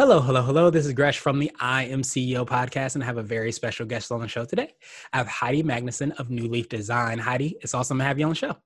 Hello, hello, hello. This is Gresh from the I Am CEO podcast, and I have a very special guest on the show today. I have Heidi Magnuson of New Leaf Design. Heidi, it's awesome to have you on the show.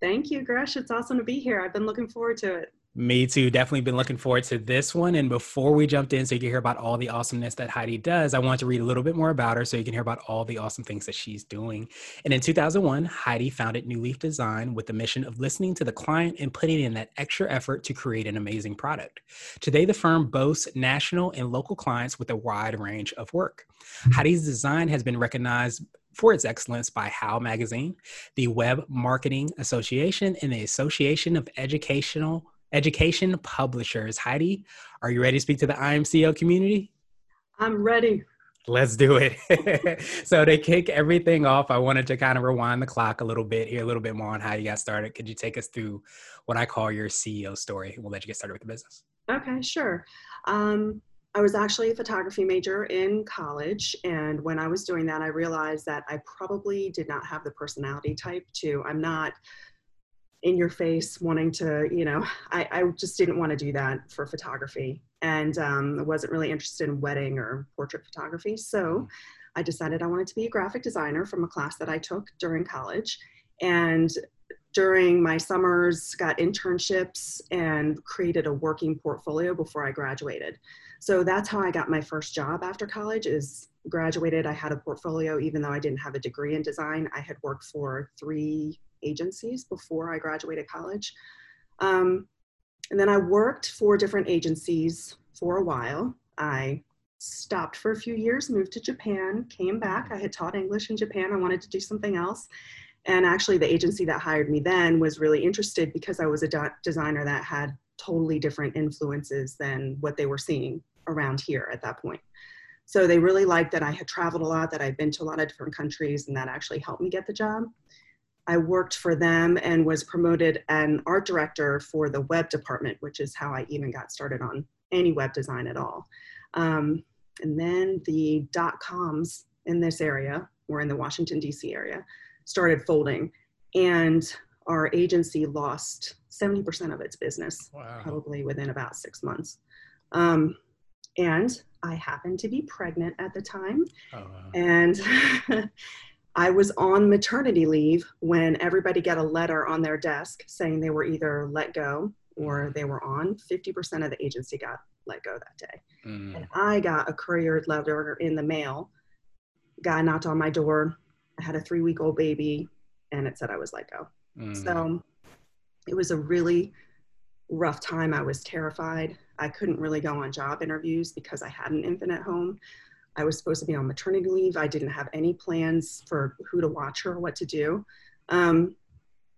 Thank you, Gresh. It's awesome to be here. I've been looking forward to it. Me too. Definitely been looking forward to this one. And before we jumped in, so you can hear about all the awesomeness that Heidi does, I want to read a little bit more about her so you can hear about all the awesome things that she's doing. And in 2001, Heidi founded New Leaf Design with the mission of listening to the client and putting in that extra effort to create an amazing product. Today, the firm boasts national and local clients with a wide range of work. Heidi's design has been recognized for its excellence by How Magazine, the Web Marketing Association, and the Association of Educational Education Publishers. Heidi, are you ready to speak to the I Am CEO community? I'm ready. Let's do it. so to kick everything off, I wanted to kind of rewind the clock a little bit, hear a little bit more on how you got started. Could you take us through what I call your CEO story? We'll let you get started with the business. Okay, sure. Um, I was actually a photography major in college, and when I was doing that, I realized that I probably did not have the personality type to. I'm not in your face wanting to you know i, I just didn't want to do that for photography. And um, i wasn't really interested in wedding or portrait photography. So i decided i wanted to be a graphic designer from a class that i took during college. And during my summers got internships and created a working portfolio before i graduated. So that's how i got my first job after college is graduated i had a portfolio even though i didn't have a degree in design i had worked for three agencies before I graduated college. Um, and then I worked for different agencies for a while. I stopped for a few years, moved to Japan, came back. I had taught English in Japan. I wanted to do something else. And actually, the agency that hired me then was really interested because I was a de- designer that had totally different influences than what they were seeing around here at that point. So they really liked that I had traveled a lot, that I'd been to a lot of different countries, and that actually helped me get the job. I worked for them and was promoted an art director for the web department, which is how I even got started on any web design at all. Um, and then the dot coms in this area, or in the Washington, D.C. area, started folding. And our agency lost 70% of its business, wow. probably within about six months. Um, and I happened to be pregnant at the time. Oh, wow. And I was on maternity leave when everybody got a letter on their desk saying they were either let go or mm-hmm. they were on. 50% of the agency got let go that day. Mm. And I got a courier letter in the mail. Guy knocked on my door. I had a three week old baby and it said I was let go. Mm. So it was a really rough time. I was terrified. I couldn't really go on job interviews because I had an infant at home. I was supposed to be on maternity leave. I didn't have any plans for who to watch her or what to do. Um,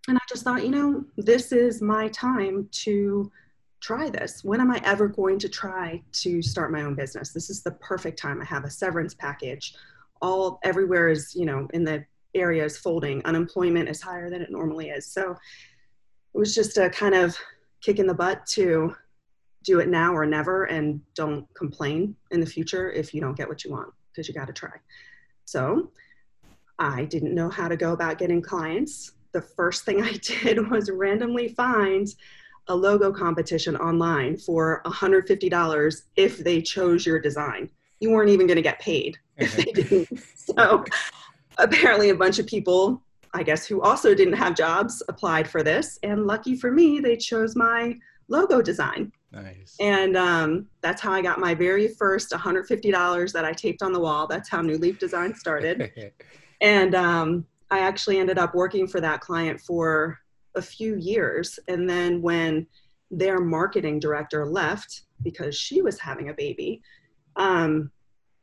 and I just thought, you know, this is my time to try this. When am I ever going to try to start my own business? This is the perfect time. I have a severance package. All everywhere is, you know, in the area is folding. Unemployment is higher than it normally is. So it was just a kind of kick in the butt to do it now or never and don't complain in the future if you don't get what you want because you got to try. So I didn't know how to go about getting clients. The first thing I did was randomly find a logo competition online for $150 if they chose your design. You weren't even going to get paid if they didn't. So apparently, a bunch of people, I guess, who also didn't have jobs applied for this. And lucky for me, they chose my logo design. Nice. And um, that's how I got my very first $150 that I taped on the wall. That's how New Leaf Design started. and um, I actually ended up working for that client for a few years. And then when their marketing director left because she was having a baby, um,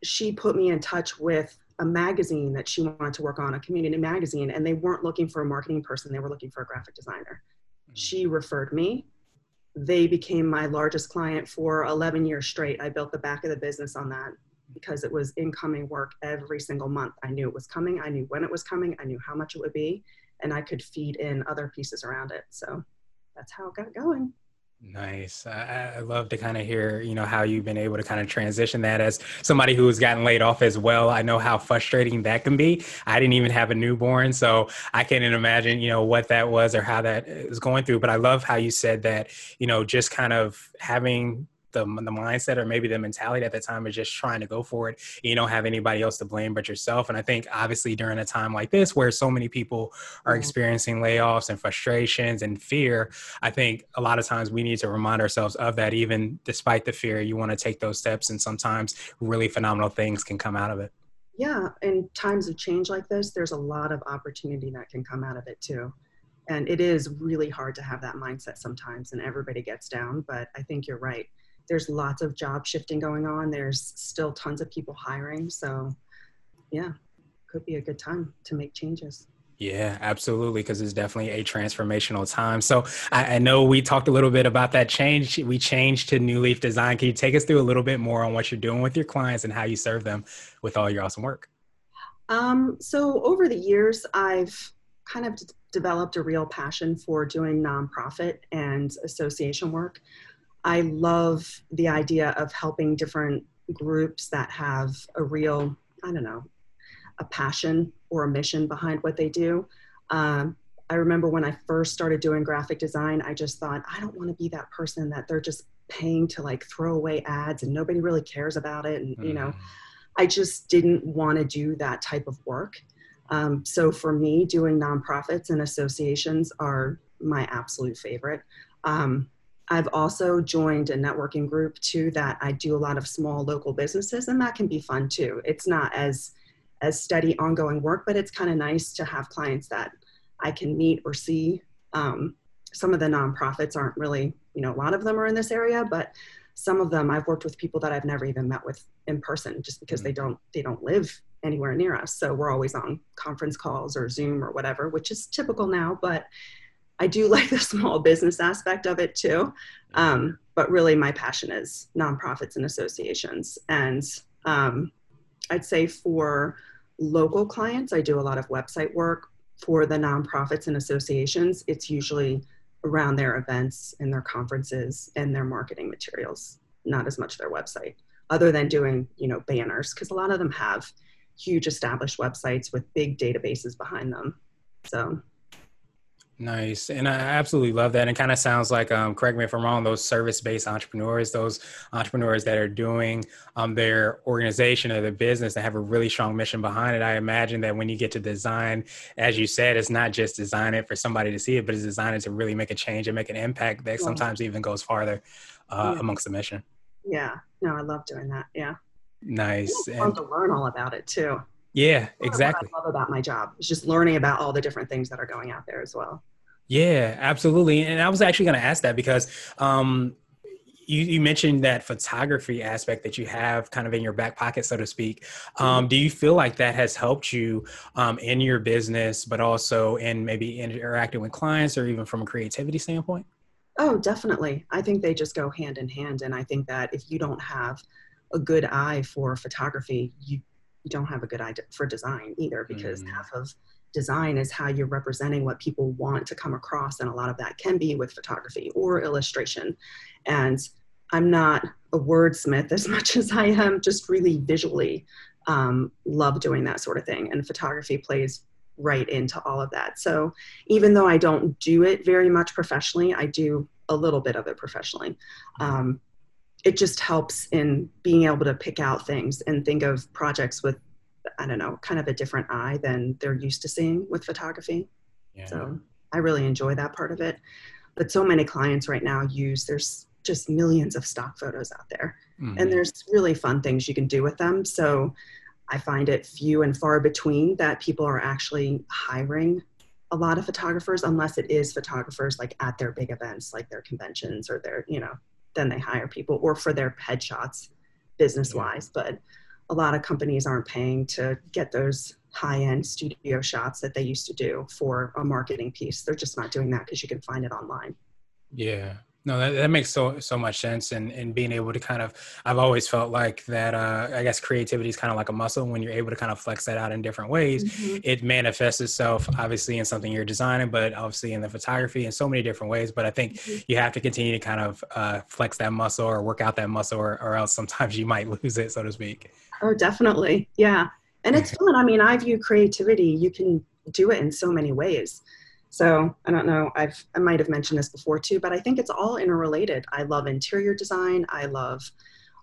she put me in touch with a magazine that she wanted to work on, a community magazine, and they weren't looking for a marketing person, they were looking for a graphic designer. Mm-hmm. She referred me they became my largest client for 11 years straight. I built the back of the business on that. because it was incoming work every single month. I knew it was coming, I knew when it was coming, I knew how much it would be, and I could feed in other pieces around it. So that's how it got going. Nice. I, I, love to kind of hear, you know, how you've been able to kind of transition that as somebody who has gotten laid off as well. I know how frustrating that can be. I didn't even have a newborn, so I can't imagine, you know, what that was or how that uh, is going through. But I love how you said that, you know, just kind of having the, the mindset or maybe the mentality at the time is just trying to go for it. You don't have anybody else to blame but yourself. And I think obviously during a time like this where so many people are experiencing layoffs and frustrations and fear, I think a lot of times we need to remind ourselves of that, even despite the fear, you want to take those steps and sometimes really phenomenal things can come out of it. Yeah, in times of change like this, there's a lot of opportunity that can come out of it too and it is really hard to have that mindset sometimes and everybody gets down but i think you're right there's lots of job shifting going on. There's still tons of people hiring. So, yeah, could be a good time to make changes. Yeah, absolutely, because it's definitely a transformational time. So I, I, know we talked a little bit about that change. We changed to New Leaf Design. Can you take us through a little bit more on what you're doing with your clients and how you serve them with all your awesome work? Um, so over the years, I've kind of d- developed a real passion for doing nonprofit and association work. I love the idea of helping different groups that have a real, I don't know, a passion or a mission behind what they do. Um, I remember when I first started doing graphic design, I just thought, I don't want to be that person that they're just paying to like throw away ads and nobody really cares about it. And, mm. you know, mm. I just didn't want to do that type of work. Um, so for me, doing nonprofits and associations are my absolute favorite. Um, I've also joined a networking group too that I do a lot of small local businesses and that can be fun too. It's not as as steady ongoing work, but it's kind of nice to have clients that I can meet or see. Um, some of the nonprofits aren't really, you know, a lot of them are in this area, but some of them I've worked with people that I've never even met with in person just because they mm. don't they don't live anywhere near us. So we're always on conference calls or Zoom or whatever, which is typical now, but I do like the small business aspect of it too. Um, but really, my passion is nonprofits and associations. And um, I'd say for local clients, I do a lot of website work. For the nonprofits and associations, it's usually around their events and their conferences and their marketing materials, not as much their website, other than doing, you know, banners, because a lot of them have huge established websites with big databases behind them. So Nice. And I absolutely love that. And kind of sounds like, um, correct me if I'm wrong, those service based entrepreneurs, those entrepreneurs that are doing um, their organization or their business that have a really strong mission behind it. I imagine that when you get to design, as you said, it's not just design it for somebody to see it, but it's design it to really make a change and make an impact that sometimes even goes farther uh, yeah. amongst the mission. Yeah. No, I love doing that. Yeah. Nice. It's fun and, to learn all about it too. Yeah, exactly. I love about my job. It's just learning about all the different things that are going out there as well. Yeah, absolutely. And I was actually going to ask that because um, you, you, mentioned that photography aspect that you have kind of in your back pocket, so to speak. Um, do you feel like that has helped you um, in your business, but also in maybe interacting with clients or even from a creativity standpoint? Oh, definitely. I think they just go hand in hand. And I think that if you don't have a good eye for photography, you don't have a good idea for design either, because mm. half of design is how you're representing what people want to come across and a lot of that can be with photography or illustration. And i'm not a wordsmith as much as i am just really visually um, love doing that sort of thing and photography plays right into all of that. So even though i don't do it very much professionally i do a little bit of it professionally. Um, it just helps in being able to pick out things and think of projects with I don't know, kind of a different eye than they're used to seeing with photography. Yeah. So I really enjoy that part of it. But so many clients right now use, there's just millions of stock photos out there. Mm-hmm. And there's really fun things you can do with them. So I find it few and far between that people are actually hiring a lot of photographers, unless it is photographers like at their big events, like their conventions or their, you know, then they hire people or for their headshots business wise. But a lot of companies aren't paying to get those high end studio shots that they used to do for a marketing piece. They're just not doing that because you can find it online. Yeah, No, that, that makes so so much sense, and and being able to kind of, I've always felt like that. Uh, I guess creativity is kind of like a muscle. When you're able to kind of flex that out in different ways, mm-hmm. it manifests itself obviously in something you're designing, but obviously in the photography in so many different ways. But I think mm-hmm. you have to continue to kind of uh, flex that muscle or work out that muscle, or, or else sometimes you might lose it, so to speak. Oh, definitely, yeah. And it's fun. I mean, I view creativity. You can do it in so many ways. So I don't know, I've, I might have mentioned this before too, but I think it's all interrelated. I love interior design. I love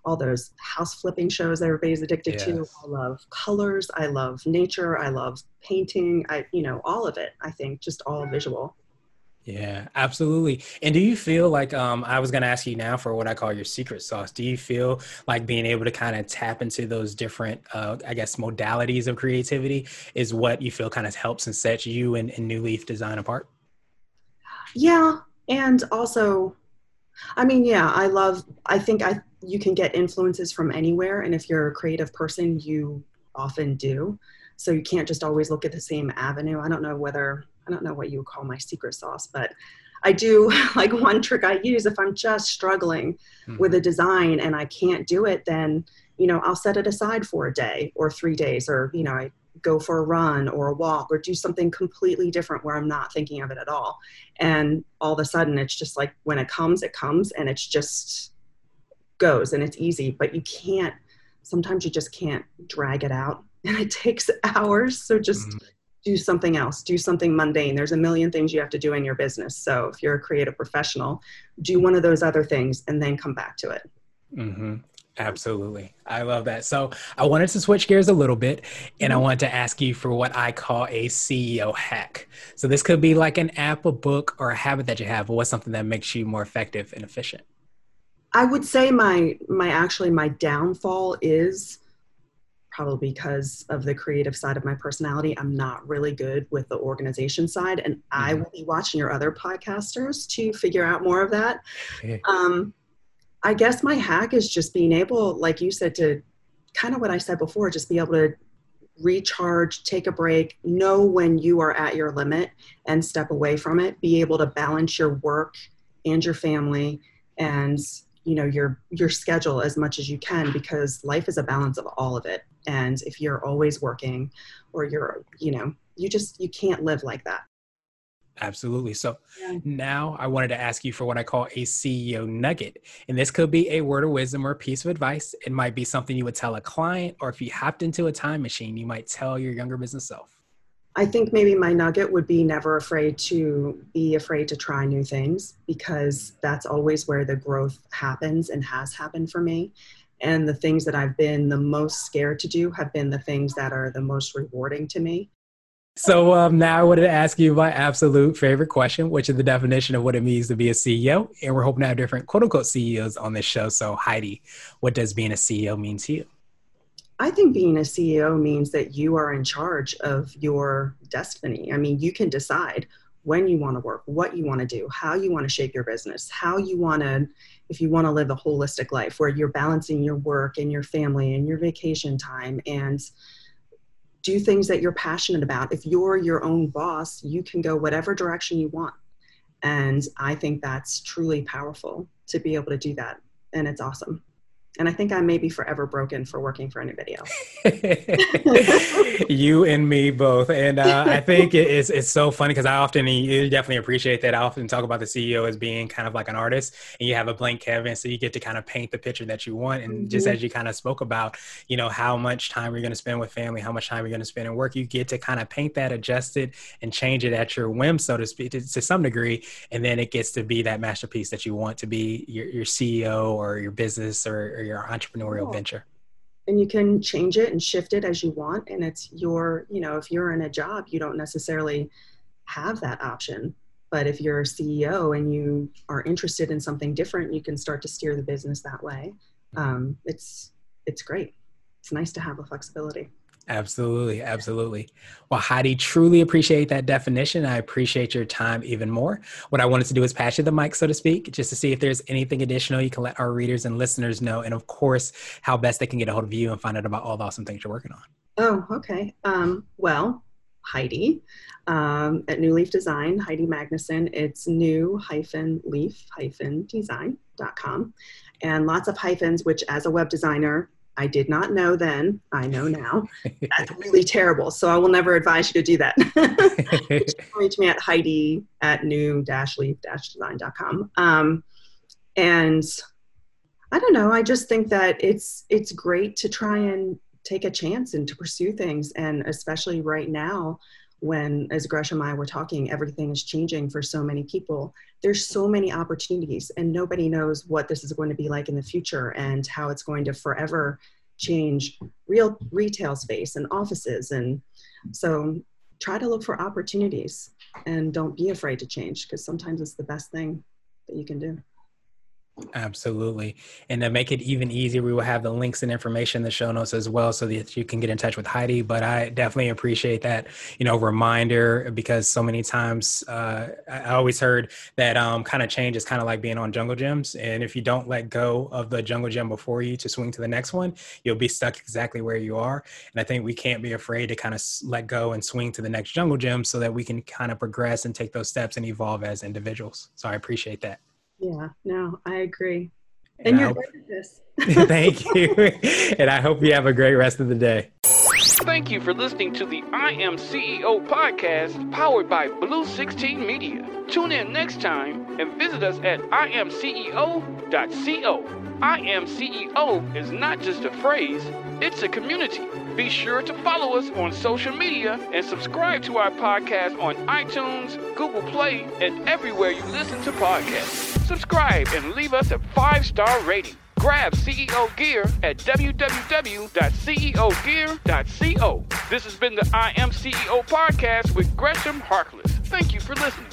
all those house flipping shows everybody's addicted yes. to. I love colors. I love nature. I love painting. I, you know, all of it, I think just all visual. Yeah, absolutely. And do you feel like um, I was going to ask you now for what I call your secret sauce? Do you feel like being able to kind of tap into those different, uh, I guess, modalities of creativity is what you feel kind of helps and sets you and, and New Leaf Design apart? Yeah, and also, I mean, yeah, I love. I think I you can get influences from anywhere, and if you're a creative person, you often do. So you can't just always look at the same avenue. I don't know whether I don't know what you would call my secret sauce, but I do like one trick I use if I'm just struggling mm-hmm. with a design and I can't do it, then, you know, I'll set it aside for a day or three days, or, you know, I go for a run or a walk or do something completely different where I'm not thinking of it at all. And all of a sudden, it's just like when it comes, it comes and it's just goes and it's easy, but you can't, sometimes you just can't drag it out and it takes hours. So just, mm-hmm do something else, do something mundane. There's a million things you have to do in your business. So if you're a creative professional, do one of those other things and then come back to it. Mm-hmm. Absolutely. I love that. So I wanted to switch gears a little bit and I mm-hmm. wanted to ask you for what I call a CEO hack. So this could be like an app, a book, or a habit that you have, what's something that makes you more effective and efficient? I would say my my actually my downfall is probably because of the creative side of my personality, I'm not really good with the organization side. And I mm-hmm. will be watching your other podcasters to figure out more of that. Um, I guess my hack is just being able, like you said, to kind of what I said before, just be able to recharge, take a break, know when you are at your limit and step away from it, be able to balance your work and your family and you know your your schedule as much as you can because life is a balance of all of it and if you're always working or you're you know you just you can't live like that Absolutely. So yeah. now I wanted to ask you for what I call a CEO nugget. And this could be a word of wisdom or a piece of advice. It might be something you would tell a client, or if you hopped into a time machine, you might tell your younger business self. I think maybe my nugget would be never afraid to be afraid to try new things because that's always where the growth happens and has happened for me. And the things that I've been the most scared to do have been the things that are the most rewarding to me. So um, now I wanted to ask you my absolute favorite question, which is the definition of what it means to be a CEO. And we're hoping to have different quote unquote CEOs on this show. So Heidi, what does being a CEO mean to you? I think being a CEO means that you are in charge of your destiny. I mean, you can decide when you want to work, what you want to do, how you want to shape your business, how you want to, if you want to live a holistic life where you're balancing your work and your family and your vacation time and do things that you're passionate about. If you're your own boss, you can go whatever direction you want. And I think that's truly powerful to be able to do that. And it's awesome and I think I may be forever broken for working for anybody else. you and me both, and uh, I think it's it's so funny because I often you definitely appreciate that. I often talk about the CEO as being kind of like an artist, and you have a blank canvas, so you get to kind of paint the picture that you want. And mm-hmm. just as you kind of spoke about, you know, how much time you're going to spend with family, how much time you're going to spend in work, you get to kind of paint that, adjust it, and change it at your whim, so to speak, to, to some degree, and then it gets to be that masterpiece that you want to be your, your CEO or your business or, or your entrepreneurial cool. venture. And you can change it and shift it as you want and it's your you know if you're in a job you don't necessarily have that option. But if you're a ceo and you are interested in something different you can start to steer the business that way. Mm-hmm. um, it's it's great. It's nice to have the flexibility Absolutely, absolutely. Well, Heidi, truly appreciate that definition. I appreciate your time even more. What I wanted to do is pass you the mic, so to speak, just to see if there's anything additional you can let our readers and listeners know, and of course, how best they can get a hold of you and find out about all the awesome things you're working on. Oh, okay. Um, well, Heidi um, at New Leaf Design, Heidi Magnuson. It's new hyphen leaf hyphen design.com. And lots of hyphens, which as a web designer, I did not know then. I know now. That's really terrible. So I will never advise you to do that. reach me at Heidi at new leaf design.com. Um, and I don't know. I just think that it's it's great to try and take a chance and to pursue things, and especially right now when, as Gresham and I were talking, everything is changing for so many people. There's so many opportunities, and nobody knows what this is going to be like in the future and how it's going to forever change real retail space and offices. And so, try to look for opportunities and don't be afraid to change because sometimes it's the best thing that you can do. Absolutely. And to make it even easier, we will have the links and information in the show notes as well so that you can get in touch with Heidi. But I definitely appreciate that, you know, reminder because so many times uh, I always heard that um, kind of change is kind of like being on jungle gyms. And if you don't let go of the jungle gym before you to swing to the next one, you'll be stuck exactly where you are. And I think we can't be afraid to kind of let go and swing to the next jungle gym so that we can kind of progress and take those steps and evolve as individuals. So I appreciate that. Yeah, no, I agree. And, and you're hope, good at this. thank you. and I hope you have a great rest of the day. Thank you for listening to the I Am CEO podcast powered by Blue 16 Media. Tune in next time and visit us at imceo.co. I Am CEO is not just a phrase, it's a community. Be sure to follow us on social media and subscribe to our podcast on iTunes, Google Play, and everywhere you listen to podcasts. Subscribe and leave us a five star rating. Grab CEO Gear at www.ceogear.co. This has been the I Am CEO podcast with Gresham Harkless. Thank you for listening.